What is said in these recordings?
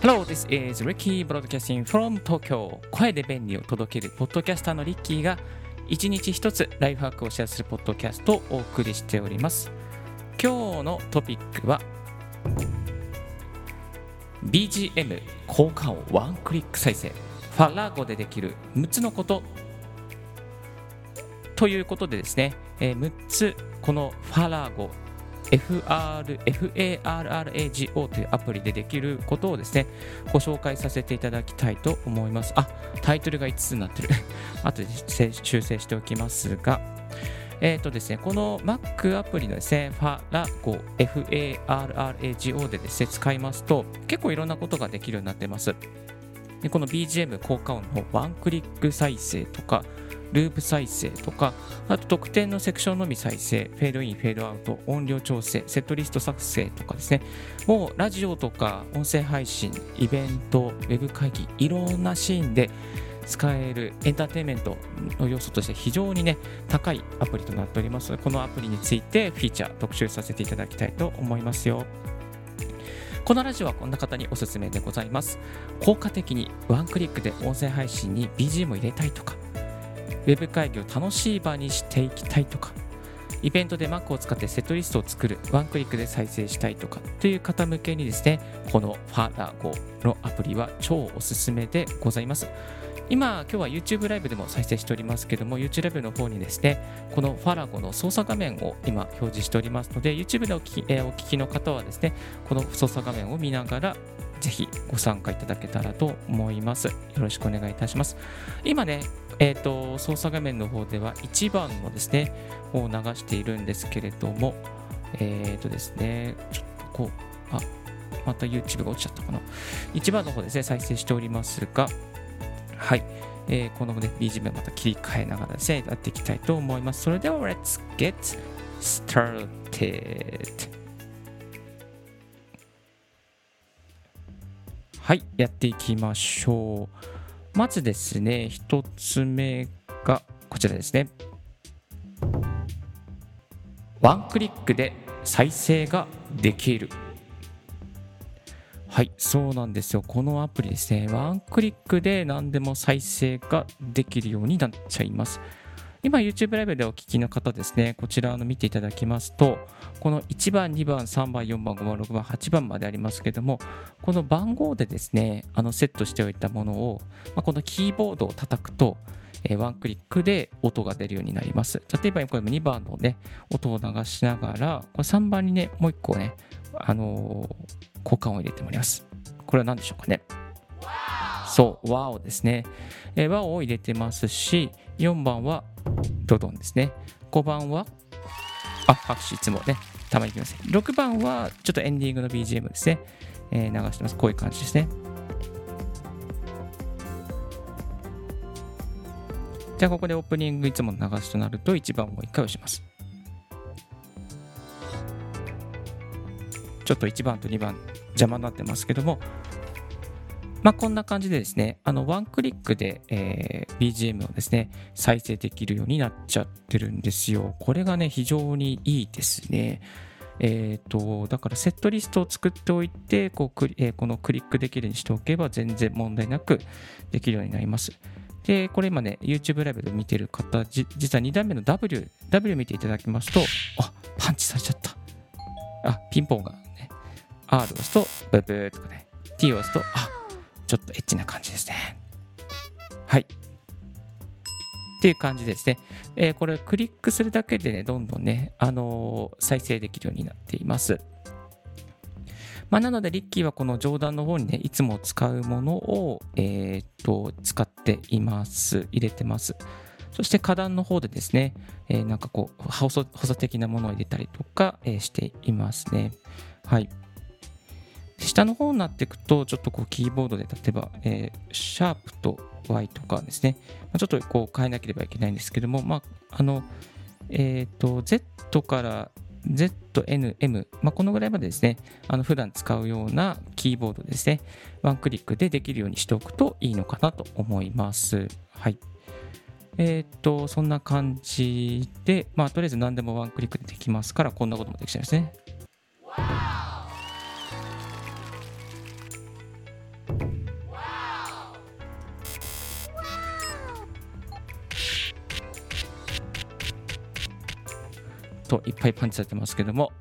Hello, this is Ricky Broadcasting from Tokyo. 声で便利を届けるポッドキャスターのリッキーが一日一つライフハックをシェアするポッドキャストをお送りしております。今日のトピックは BGM 効果音ワンクリック再生。ファラーゴでできる6つのことということでですね、えー6つこのファラーゴ FR FARRAGO というアプリでできることをですねご紹介させていただきたいと思います。あタイトルが5つになってる。後で修正しておきますが。えっ、とですね、この Mac アプリのですね、ファラゴ FARRAGO でですね、使いますと、結構いろんなことができるようになってます。でこの BGM 効果音のワンクリック再生とか、ループ再生とか、あと特典のセクションのみ再生、フェードイン、フェードアウト、音量調整、セットリスト作成とかですね、もうラジオとか音声配信、イベント、ウェブ会議、いろんなシーンで使えるエンターテインメントの要素として非常にね、高いアプリとなっておりますので、このアプリについてフィーチャー特集させていただきたいと思いますよ。このラジオはこんな方におすすめでございます。効果的にワンクリックで音声配信に BGM を入れたいとか、ウェブ会議を楽しい場にしていきたいとか、イベントで Mac を使ってセットリストを作る、ワンクリックで再生したいとかという方向けにですね、このファラゴのアプリは超おすすめでございます。今、今日は YouTube ライブでも再生しておりますけども、YouTube ライブの方にですね、このファラゴの操作画面を今表示しておりますので、YouTube でお聞き,、えーお聞きの方はですね、この操作画面を見ながら、ぜひご参加いただけたらと思います。よろしくお願いいたします。今ね、えー、と操作画面の方では1番のですね、を流しているんですけれども、えっ、とですね、ちょっとこう、あ、また YouTube が落ちちゃったかな。1番の方ですね、再生しておりますが、はい。えーこのね、BGM また切り替えながらですね、やっていきたいと思います。それでは、Let's get started! はい、やっていきましょう。まずですね、一つ目がこちらですね。ワンクリックで再生ができる。はい、そうなんですよ。このアプリですね、ワンクリックで何でも再生ができるようになっちゃいます。今 YouTube ライブでお聞きの方ですね、こちらの見ていただきますと、この1番、2番、3番、4番、5番、6番、8番までありますけども、この番号でですね、あのセットしておいたものを、まあ、このキーボードを叩くと、えワンクリックで音が出るようになります。例えば、これ2番のね、音を流しながら、これ3番にね、もう1個ね、あのー交換を入れてもらいます。これは何でしょうかね？そう、和をですね。えー和を入れてますし、4番はドドンですね。5番は、あ、拍手いつもね、たまに来ます。6番はちょっとエンディングの BGM ですね。えー流してます。こういう感じですね。じゃあここでオープニングいつもの流すとなると1番を1回押します。ちょっと1番と2番邪魔になってますけども、まあ、こんな感じでですね、あの、ワンクリックで、えー BGM をですね、再生できるようになっちゃってるんですよ。これがね、非常にいいですね。えっ、と、だからセットリストを作っておいて、こうクリえーこのクリックできるようにしておけば全然問題なくできるようになります。で、これ今ね、YouTube ライブで見てる方、実は2段目の W、W 見ていただきますと、あ、パンチされちゃった。あ、ピンポンがね、R を押すと、ブブーとかね、T を押すと、あ、ちょっとエッチな感じですね。はい。っていう感じですね。えーこれクリックするだけでね、どんどんね、あのー再生できるようになっています。まあ、なので、リッキーはこの上段の方にね、いつも使うものを、えーっと、使っています。入れてます。そして下段の方でですね、えーなんかこう、補佐補佐的なものを入れたりとか、えーしていますね。はい。下の方になっていくと、ちょっとこうキーボードで例えば、えーシャープと Y とかですね、まちょっとこう変えなければいけないんですけども、まあ、あの、えっ、と、Z から ZNM、まあ、このぐらいまでですね、あの普段使うようなキーボードですね、ワンクリックでできるようにしておくといいのかなと思います。はい。えっ、と、そんな感じで、まあ、とりあえず何でもワンクリックでできますから、こんなこともできちゃいますね。といっぱいパンチされてますけども、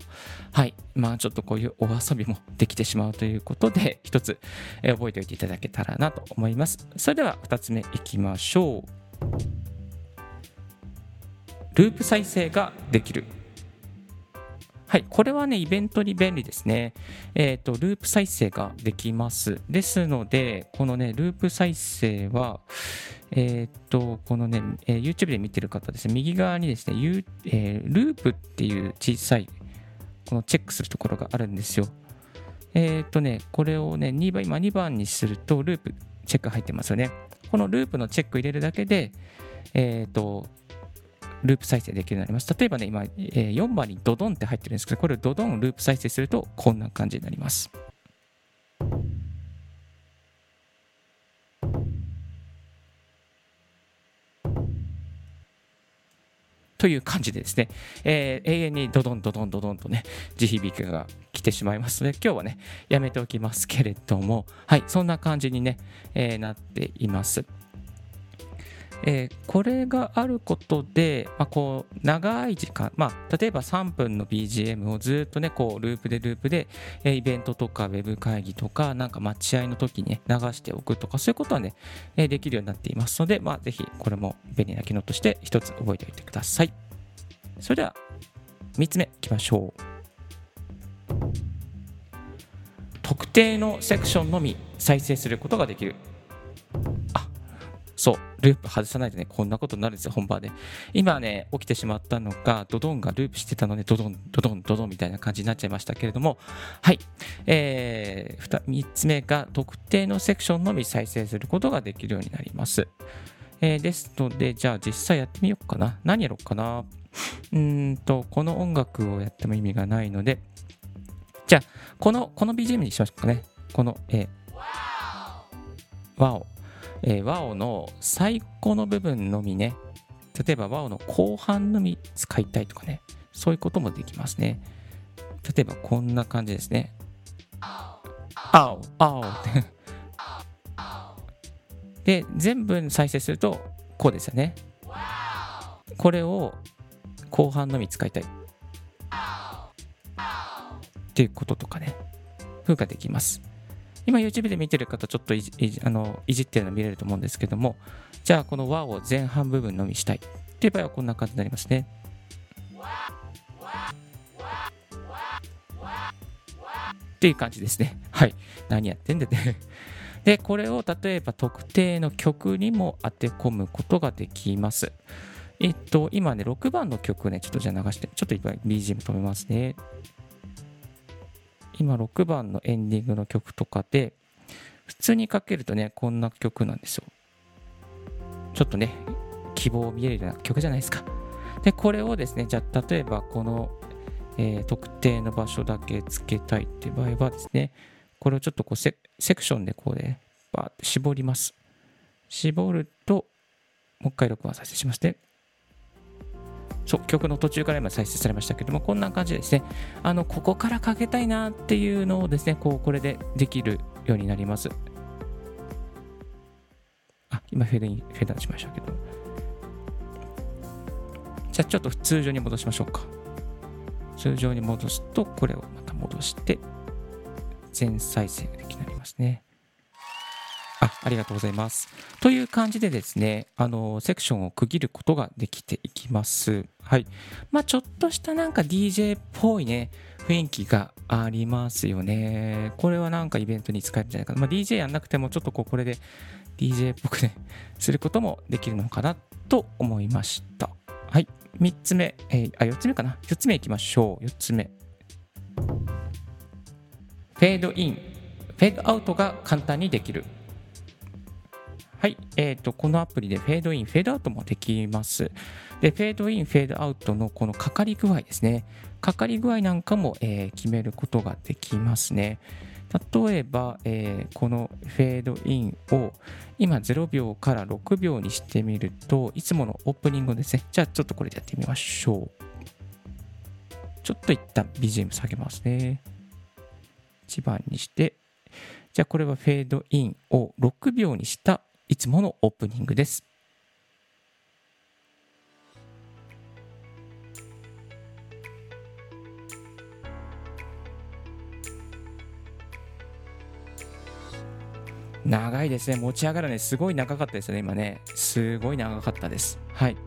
はい。まあちょっとこういうお遊びもできてしまうということで、一つ、覚えておいていただけたらなと思います。それでは2つ目いきましょう。ループ再生ができる。はい、これはね、イベントに便利ですね。えっ、ー、と、ループ再生ができます。ですので、このね、ループ再生は、えっ、ー、と、このね、えー、YouTube で見てる方ですね、右側にですね、U えー、ループっていう小さい、このチェックするところがあるんですよ。えっ、とね、これをね、2番、今2番にすると、ループチェック入ってますよね。このループのチェック入れるだけで、えっ、と、ループ再生できるようになります。例えばね、今、えー、4番にドドンって入ってるんですけど、これをドドンループ再生するとこんな感じになります。という感じでですね、えー、永遠にドドンドドンドドンとね、地響きが来てしまいますので、今日はね、やめておきますけれども、はい、そんな感じにね、えー、なっています。えー、これがあることで、まあ、こう長い時間、まあ、例えば3分の BGM をずっとねこうループでループで、えー、イベントとかウェブ会議とかなんか待合の時に、ね、流しておくとかそういうことはね、えー、できるようになっていますので、まあ、ぜひこれも便利な機能として一つ覚えておいてください。それでは3つ目いきましょう。特定のセクションのみ再生することができる。あそう、ループ外さないとね、こんなことになるんですよ、本番で。今ね、起きてしまったのが、ドドンがループしてたので、ドドン、ドドン、ドドンみたいな感じになっちゃいましたけれども、はい。えー、3つ目が、特定のセクションのみ再生することができるようになります。えー、ですので、じゃあ実際やってみようかな。何やろうかな。うんと、この音楽をやっても意味がないので、じゃあ、この、この BGM にしましょうかね。この、えー、ワオ。えー、ワオの最後の部分のみね、例えばワオの後半のみ使いたいとかね、そういうこともできますね。例えばこんな感じですね。青、青で、全部再生するとこうですよね。これを後半のみ使いたい。っていうこととかね、風ができます。今 YouTube で見てる方ちょっといじあのいじってるの見れると思うんですけどもじゃあこの和を前半部分のみしたい。っていう場合はこんな感じになりますね。っていう感じですね。はい。何やってんでねでこれを例えば特定の曲にも当て込むことができます。えっと今ね6番の曲ねちょっとじゃあ流してちょっといっぱい BGM 止めますね。今6番のエンディングの曲とかで、普通にかけるとね、こんな曲なんですよ。ちょっとね、希望を見えるような曲じゃないですか。で、これをですね、じゃあ例えばこの、えー、特定の場所だけつけたいって場合はですね、これをちょっとこうセクションでこうね、バーって絞ります。絞ると、もう一回録音再生しますね。そう曲の途中から今再生されましたけどもこんな感じですねあのここからかけたいなっていうのをですねこうこれでできるようになります。あ今フェードインフェードアウトしましたけど。じゃあちょっと通常に戻しましょうか。通常に戻すとこれをまた戻して全再生ができなりますね。あありがとうございます。という感じでですね、あの、セクションを区切ることができていきます。はい。まあ、ちょっとしたなんか DJ っぽいね、雰囲気がありますよね。これはなんかイベントに使えるんじゃないかな。まあ、DJ やんなくても、ちょっとこう、これで DJ っぽくね、することもできるのかなと思いました。はい。3つ目、えー、あ、4つ目かな。4つ目いきましょう。4つ目。フェードイン、フェードアウトが簡単にできる。はい、えーと、このアプリでフェードイン、フェードアウトもできます。で、フェードイン、フェードアウトのこのかかり具合ですね。かかり具合なんかも、えー、決めることができますね。例えば、えー、このフェードインを今0秒から6秒にしてみると、いつものオープニングですね。じゃあちょっとこれでやってみましょう。ちょっと一旦 BGM 下げますね。1番にして、じゃあこれはフェードインを6秒にしたいつものオープニングです。長いですね。持ち上がるね。すごい長かったですね、今ね。すごい長かったです。はい。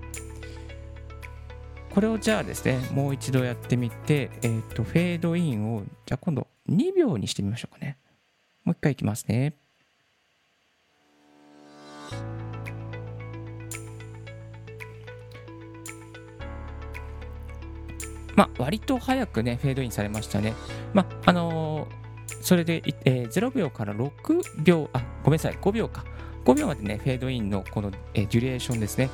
これをじゃあですね、もう一度やってみて、えっ、ー、と、フェードインを、じゃあ今度2秒にしてみましょうかね。もう一回いきますね。まあ、割と早くね、フェードインされましたね。まあ、あのーそれで、えー、0秒から6秒、あ、ごめんなさい、5秒か。5秒までね、フェードインのこの、えー、デュレーションですね。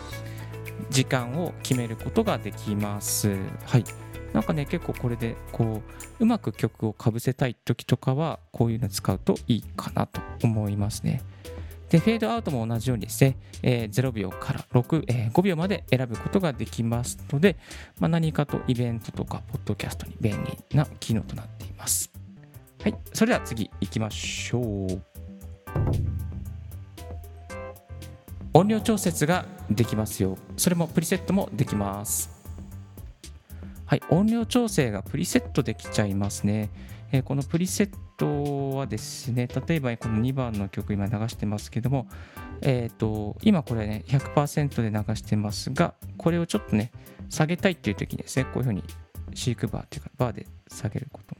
時間を決めることができます。はい。なんかね、結構これで、こう、うまく曲をかぶせたい時とかは、こういうの使うといいかなと思いますね。で、フェードアウトも同じようにですね、えー、0秒から6、えー、5秒まで選ぶことができますので、まあ、何かとイベントとか、ポッドキャストに便利な機能となっています。はい、それでは次行きましょう。音量調節ができますよ。それもプリセットもできます。はい、音量調整がプリセットできちゃいますね。えー、このプリセットはですね、例えばこの2番の曲今流してますけども、え、ー、と、今これね、100%で流してますが、これをちょっとね、下げたいっていう時にですね、こういうふうにシークバーっていうか、バーで下げること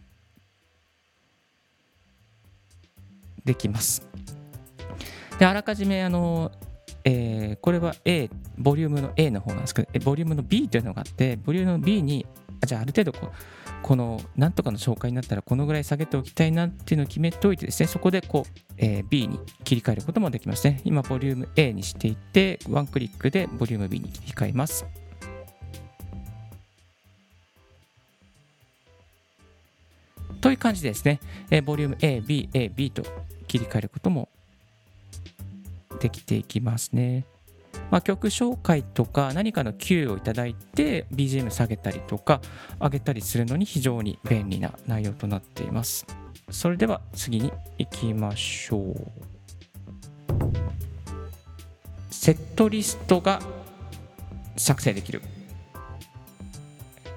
できます。であらかじめあの、えー、これは A、ボリュームの A の方なんですけど、ボリュームの B というのがあって、ボリュームの B に、じゃあある程度こう、このなんとかの紹介になったらこのぐらい下げておきたいなっていうのを決めておいてですね、そこでこう、えー、B に切り替えることもできますね。今、ボリューム A にしていて、ワンクリックでボリューム B に切り替えます。という感じですね、えー、ボリューム A、B、A、B と切り替えることもできていきますね。まあ、曲紹介とか何かの Q をいただいて BGM 下げたりとか上げたりするのに非常に便利な内容となっています。それでは次に行きましょう。セットリストが作成できる。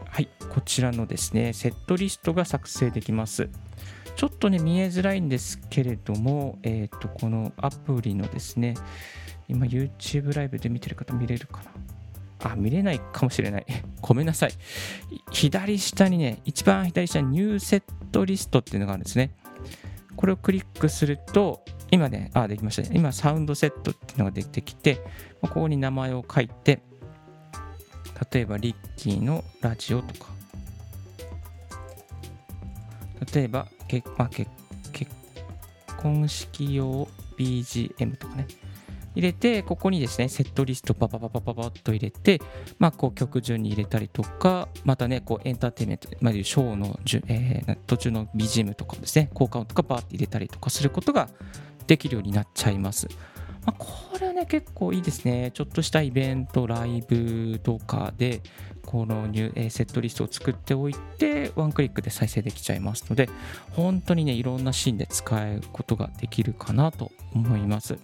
はい、こちらのですね、セットリストが作成できます。ちょっとね、見えづらいんですけれども、えっ、ー、と、このアプリのですね、今 YouTube ライブで見てる方見れるかな？あ、見れないかもしれない。ごめんなさい。左下にね、一番左下にニューセットリストっていうのがあるんですね。これをクリックすると、今ね、あ、できましたね。今、サウンドセットっていうのが出てきて、ここに名前を書いて、例えば、リッキーのラジオとか、例えば、結まあ、結婚式用 BGM とかね、入れて、ここにですね、セットリストパパパパパパッと入れて、まあ、こう曲順に入れたりとか、またね、こうエンターテインメント、まあ、ショーの、えー、途中の BGM とかですね、効果音とかバーって入れたりとかすることができるようになっちゃいます。まあ、これはね、結構いいですね。ちょっとしたイベント、ライブとかで、このニュ、えセットリストを作っておいて、ワンクリックで再生できちゃいますので、本当にね、いろんなシーンで使えることができるかなと思います。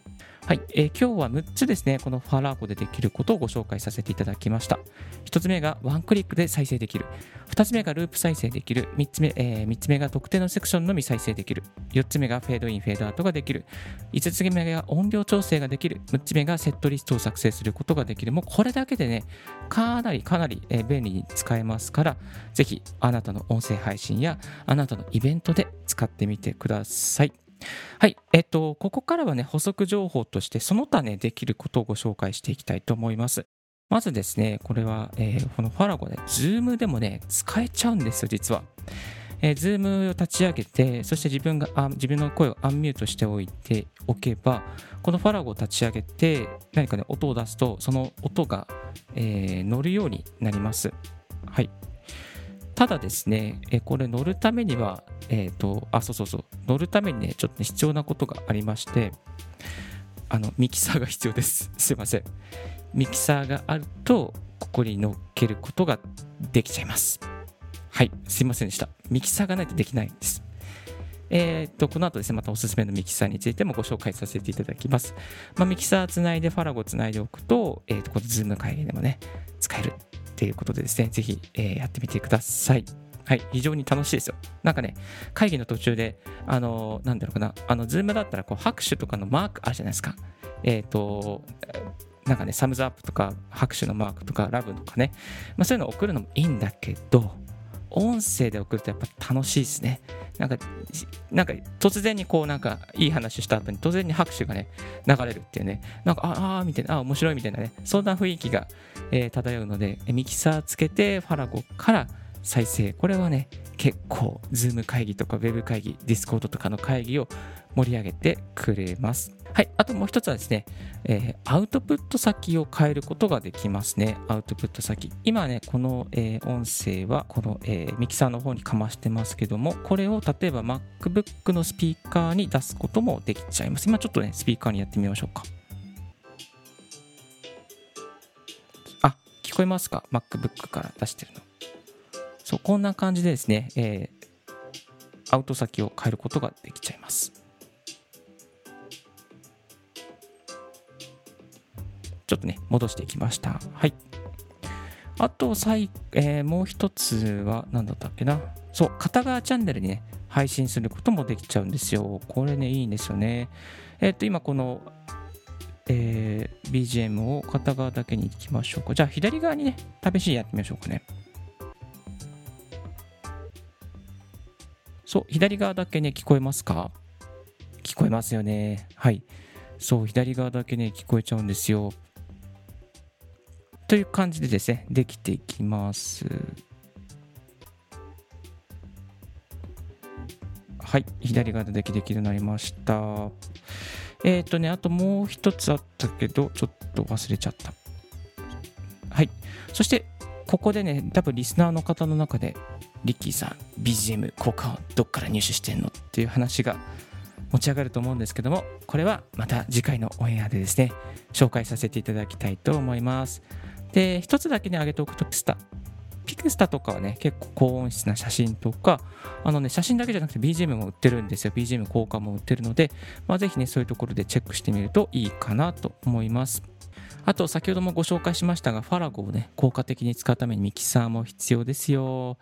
はい、えー、今日は6つですね、このファラーコでできることをご紹介させていただきました。1つ目がワンクリックで再生できる。2つ目がループ再生できる。3つ目,、えー、3つ目が特定のセクションのみ再生できる。4つ目がフェードイン、フェードアウトができる。5つ目が音量調整ができる。6つ目がセットリストを作成することができる。もうこれだけでね、かなりかなり便利に使えますから、ぜひあなたの音声配信やあなたのイベントで使ってみてください。はい。えっと、ここからはね、補足情報として、その他ね、できることをご紹介していきたいと思います。まずですね、これは、えー、このファラゴで、Zoom でもね、使えちゃうんですよ、実は。えー、Zoom を立ち上げて、そして自分があ自分の声をアンミュートしておいておけば、このファラゴを立ち上げて、何かね、音を出すと、その音が、えー、乗るようになります。はい。ただですね、えこれ乗るためには、えっ、ー、と、あ、そうそうそう、乗るためにね、ちょっと、ね、必要なことがありまして、あの、ミキサーが必要です。すいません。ミキサーがあると、ここに乗っけることができちゃいます。はい、すいませんでした。ミキサーがないとできないんです。えー、っと、この後ですね、またおすすめのミキサーについてもご紹介させていただきます。まあ、ミキサーつないで Farrago つないでおくと、えー、っと、この Zoom 会議でもね、使えるっていうことでですね、ぜひ、えー、やってみてください。はい、非常に楽しいですよ。なんかね、会議の途中で、あの、なんだろうかな、あの、 Zoom だったら、こう、拍手とかのマークあるじゃないですか。えっ、と、なんかね、サムズアップとか、拍手のマークとか、ラブとかね、まあ、そういうのを送るのもいいんだけど、音声で送るとやっぱ楽しいですね。なんか、なんか突然にこうなんかいい話した後に突然に拍手がね、流れるっていうね、なんか、ああ、みたいな、あ面白いみたいなね、そんな雰囲気が、えー、漂うので、ミキサーつけて Farrago から再生。これはね、結構、 Zoom 会議とかウェブ会議、 Discord とかの会議を盛り上げてくれます。はい。あともう一つはですね、えー、アウトプット先を変えることができますね。アウトプット先。今ね、この、えー、音声は、この、えー、ミキサーの方にかましてますけども、これを例えば MacBook のスピーカーに出すこともできちゃいます。今ちょっとね、スピーカーにやってみましょうか。あ、聞こえますか ?MacBook から出してるの。そう、こんな感じでですね、えー、アウト先を変えることができちゃいます。ちょっとね、戻していきました。はい。あと、最、えー、もう一つは、何だったっけな。そう、片側チャンネルにね、配信することもできちゃうんですよ。これね、いいんですよね。えっ、と、今この、えー、BGM を片側だけに行きましょうか。じゃあ、左側にね、試しにやってみましょうかね。そう、左側だけね、聞こえますか？聞こえますよね。はい。そう、左側だけね、聞こえちゃうんですよ。という感じでですね、できていきます。はい、左側でできるようになりました。えっ、ー、とね、あともう一つあったけど、ちょっと忘れちゃった。はい。そして、ここでね、多分リスナーの方の中で、リッキーさん、BGM 効果をどっから入手してんのっていう話が持ち上がると思うんですけども、これはまた次回のオンエアでですね、紹介させていただきたいと思います。で、一つだけね、上げておくと、ピスタ。ピクスタとかはね、結構高音質な写真とか、あのね、写真だけじゃなくて BGM も売ってるんですよ。BGM 効果も売ってるので、まあ、ぜひね、そういうところでチェックしてみるといいかなと思います。あと、先ほどもご紹介しましたが、ファラゴをね、効果的に使うためにミキサーも必要ですよ。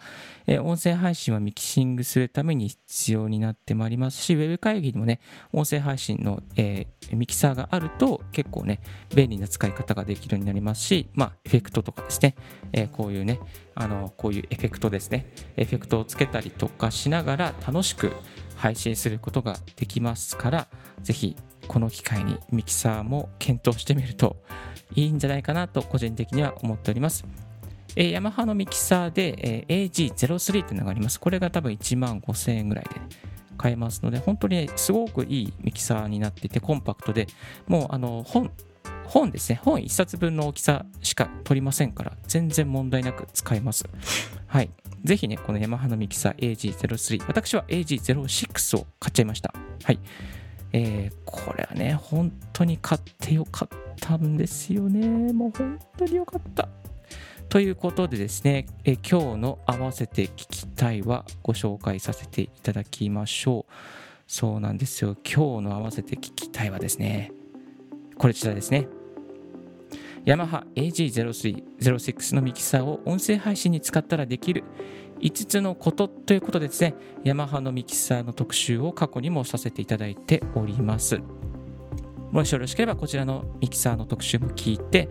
え、音声配信はミキシングするために必要になってまいりますし、ウェブ会議にもね、音声配信の、えー、ミキサーがあると結構ね、便利な使い方ができるようになりますし、まあ、エフェクトとかですね、えー、こういうね、あの、こういうエフェクトですね、エフェクトをつけたりとかしながら楽しく配信することができますから、ぜひこの機会にミキサーも検討してみるといいんじゃないかなと個人的には思っております。えー、ヤマハのミキサーで、えー、AG03 というのがあります。これが多分1万5000円ぐらいで、買えますので、本当に、ね、すごくいいミキサーになっていて、コンパクトで、もうあの本、本ですね、本1冊分の大きさしか取りませんから、全然問題なく使えます。はい。ぜひね、このヤマハのミキサー AG03、私は AG06 を買っちゃいました。はい。えー、これはね、本当に買ってよかったんですよね。もう本当によかった。ということでですね、え今日の合わせて聞きたいはご紹介させていただきましょう。そうなんですよ。今日の合わせて聞きたいはですね、これちらですね。ヤマハ AG0306 のミキサーを音声配信に使ったらできる5つのことということでですね、ヤマハのミキサーの特集を過去にもさせていただいております。もしよろしければこちらのミキサーの特集も聞いて、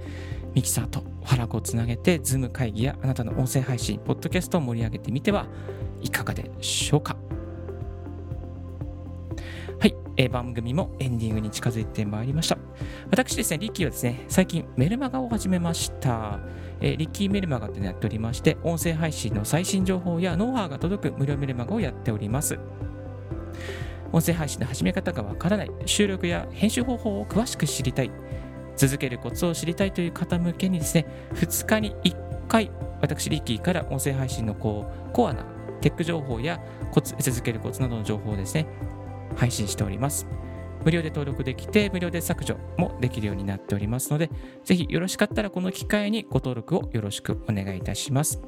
ミキサーと Farrago をつなげて、 Zoom 会議やあなたの音声配信、ポッドキャストを盛り上げてみてはいかがでしょうか。はい、えー、番組もエンディングに近づいてまいりました。私ですね、リッキーはですね、最近メルマガを始めました。えー、リッキーメルマガってやっておりまして、音声配信の最新情報やノウハウが届く無料メルマガをやっております。音声配信の始め方がわからない、収録や編集方法を詳しく知りたい、続けるコツを知りたいという方向けにですね、2日に1回、私、リッキーから音声配信のこうコアなテック情報やコツ続けるコツなどの情報をですね、配信しております。無料で登録できて、無料で削除もできるようになっておりますので、ぜひよろしかったらこの機会にご登録をよろしくお願いいたします。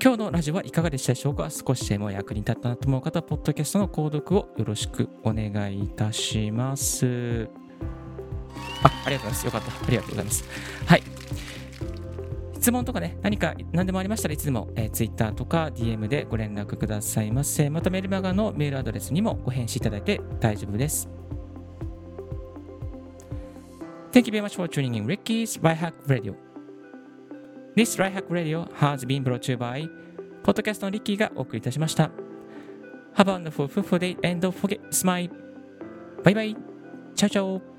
今日のラジオはいかがでしたでしょうか？少しでも役に立ったなと思う方は、ポッドキャストの購読をよろしくお願いいたします。あ、ありがとうございます。よかった。ありがとうございます。はい。質問とかね、何か何でもありましたらいつでも、えー、Twitter とか DM でご連絡くださいませ。またメルマガのメールアドレスにもご返信いただいて大丈夫です。Thank you very much for tuning in Ricky's Right Hack Radio. This Right Hack Radio has been brought to you by ポッドキャストのリッキーがお送りいたしました。Have a wonderful, f u l f u l day and don't forget smile. バイバイ。チャオチャオ。